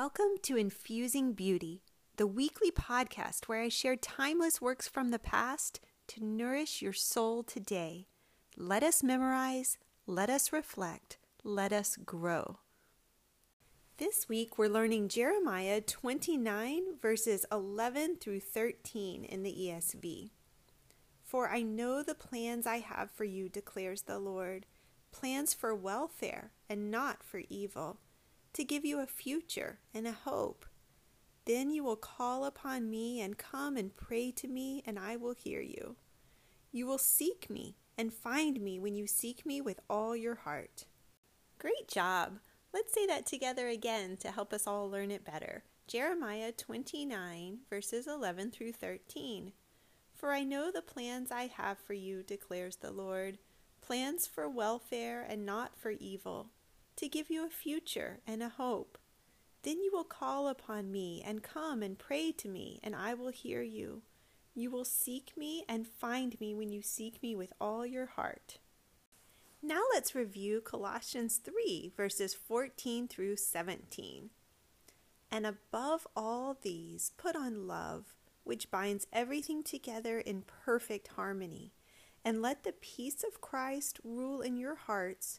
Welcome to Infusing Beauty, the weekly podcast where I share timeless works from the past to nourish your soul today. Let us memorize, let us reflect, let us grow. This week we're learning Jeremiah 29, verses 11 through 13 in the ESV. For I know the plans I have for you, declares the Lord plans for welfare and not for evil to give you a future and a hope. Then you will call upon me and come and pray to me, and I will hear you. You will seek me and find me when you seek me with all your heart. Great job! Let's say that together again to help us all learn it better. Jeremiah 29, verses 11 through 13. For I know the plans I have for you, declares the Lord plans for welfare and not for evil to give you a future and a hope. Then you will call upon me and come and pray to me, and I will hear you. You will seek me and find me when you seek me with all your heart. Now let's review Colossians 3, verses 14 through 17. And above all these, put on love, which binds everything together in perfect harmony. And let the peace of Christ rule in your hearts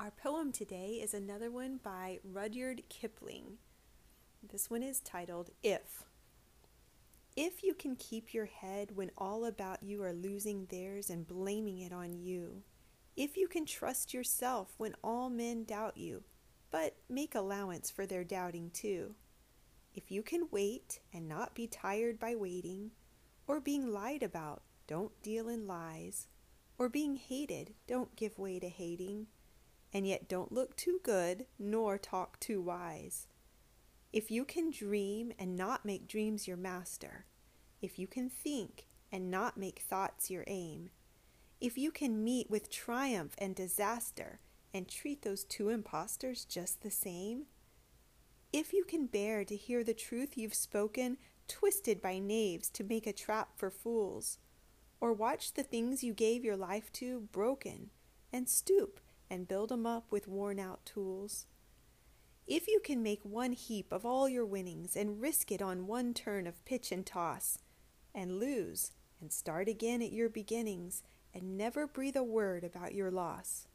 Our poem today is another one by Rudyard Kipling. This one is titled If. If you can keep your head when all about you are losing theirs and blaming it on you, if you can trust yourself when all men doubt you, but make allowance for their doubting too, if you can wait and not be tired by waiting, or being lied about, don't deal in lies, or being hated, don't give way to hating and yet don't look too good nor talk too wise. If you can dream and not make dreams your master, if you can think and not make thoughts your aim, if you can meet with triumph and disaster and treat those two impostors just the same, if you can bear to hear the truth you've spoken twisted by knaves to make a trap for fools, or watch the things you gave your life to broken, and stoop and build 'em up with worn out tools. If you can make one heap of all your winnings and risk it on one turn of pitch and toss, and lose and start again at your beginnings and never breathe a word about your loss.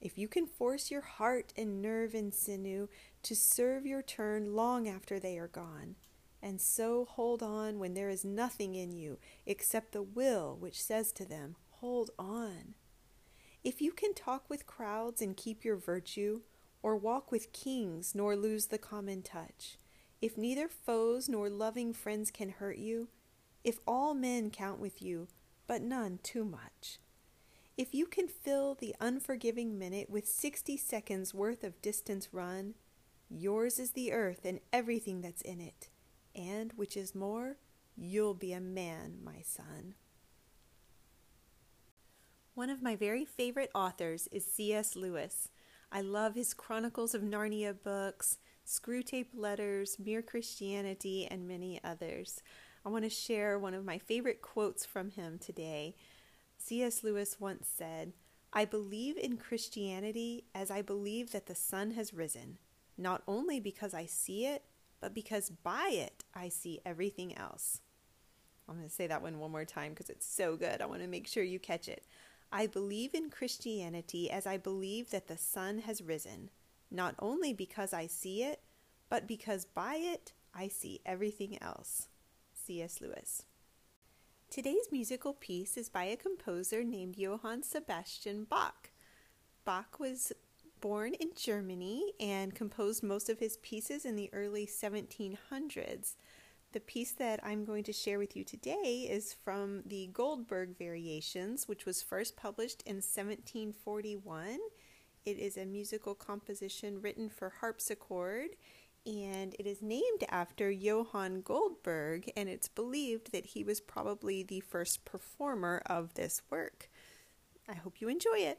If you can force your heart and nerve and sinew to serve your turn long after they are gone, and so hold on when there is nothing in you except the will which says to them, Hold on. If you can talk with crowds and keep your virtue, or walk with kings nor lose the common touch, if neither foes nor loving friends can hurt you, if all men count with you, but none too much, if you can fill the unforgiving minute with sixty seconds worth of distance run, yours is the earth and everything that's in it, and, which is more, you'll be a man, my son. One of my very favorite authors is C.S. Lewis. I love his Chronicles of Narnia books, Screwtape Letters, Mere Christianity, and many others. I want to share one of my favorite quotes from him today. C.S. Lewis once said, I believe in Christianity as I believe that the sun has risen, not only because I see it, but because by it I see everything else. I'm going to say that one one more time because it's so good. I want to make sure you catch it. I believe in Christianity as I believe that the sun has risen, not only because I see it, but because by it I see everything else. C.S. Lewis. Today's musical piece is by a composer named Johann Sebastian Bach. Bach was born in Germany and composed most of his pieces in the early 1700s. The piece that I'm going to share with you today is from the Goldberg Variations, which was first published in 1741. It is a musical composition written for harpsichord and it is named after Johann Goldberg, and it's believed that he was probably the first performer of this work. I hope you enjoy it.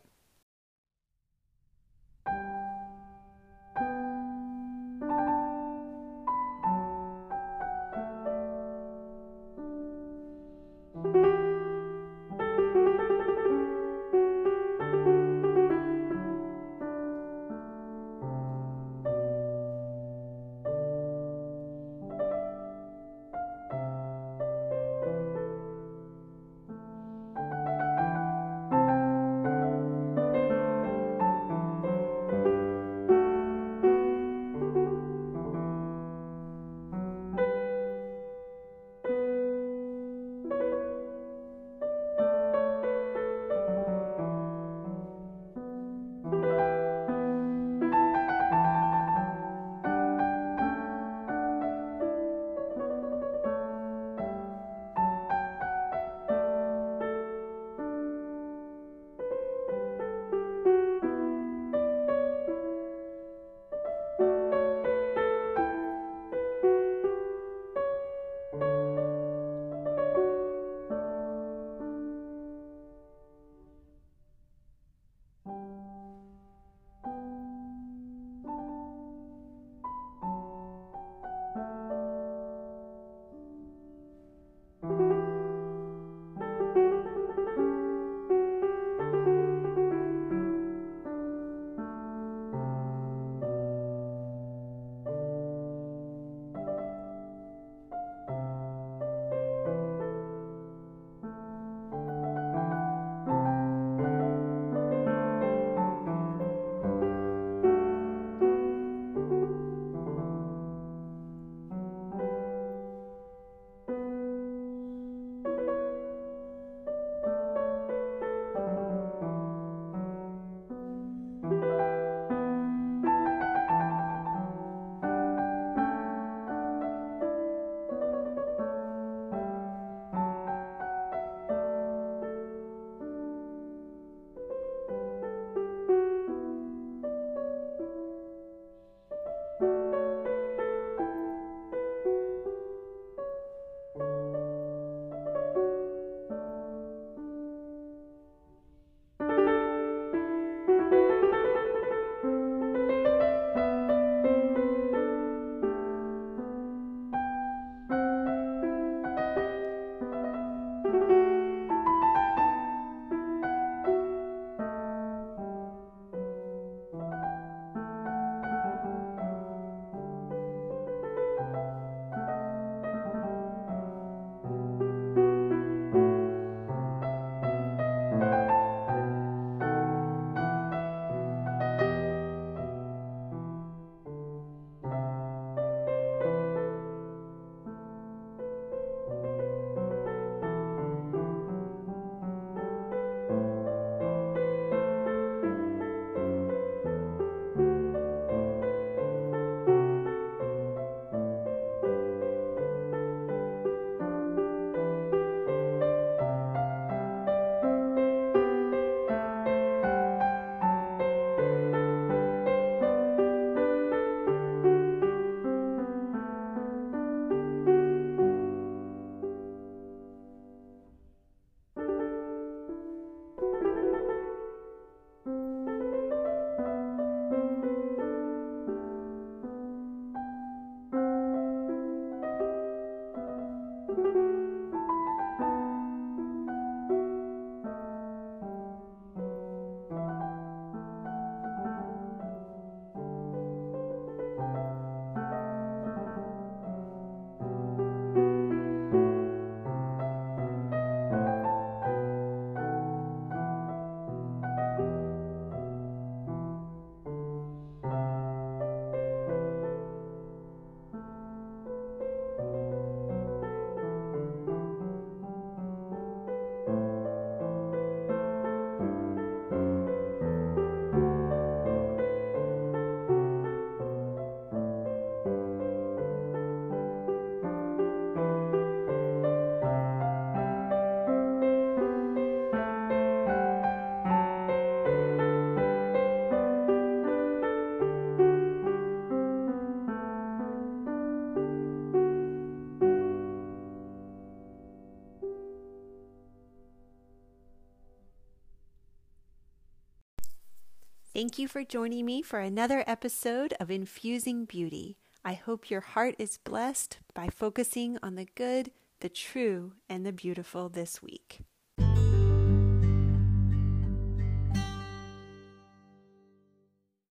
Thank you for joining me for another episode of Infusing Beauty. I hope your heart is blessed by focusing on the good, the true, and the beautiful this week.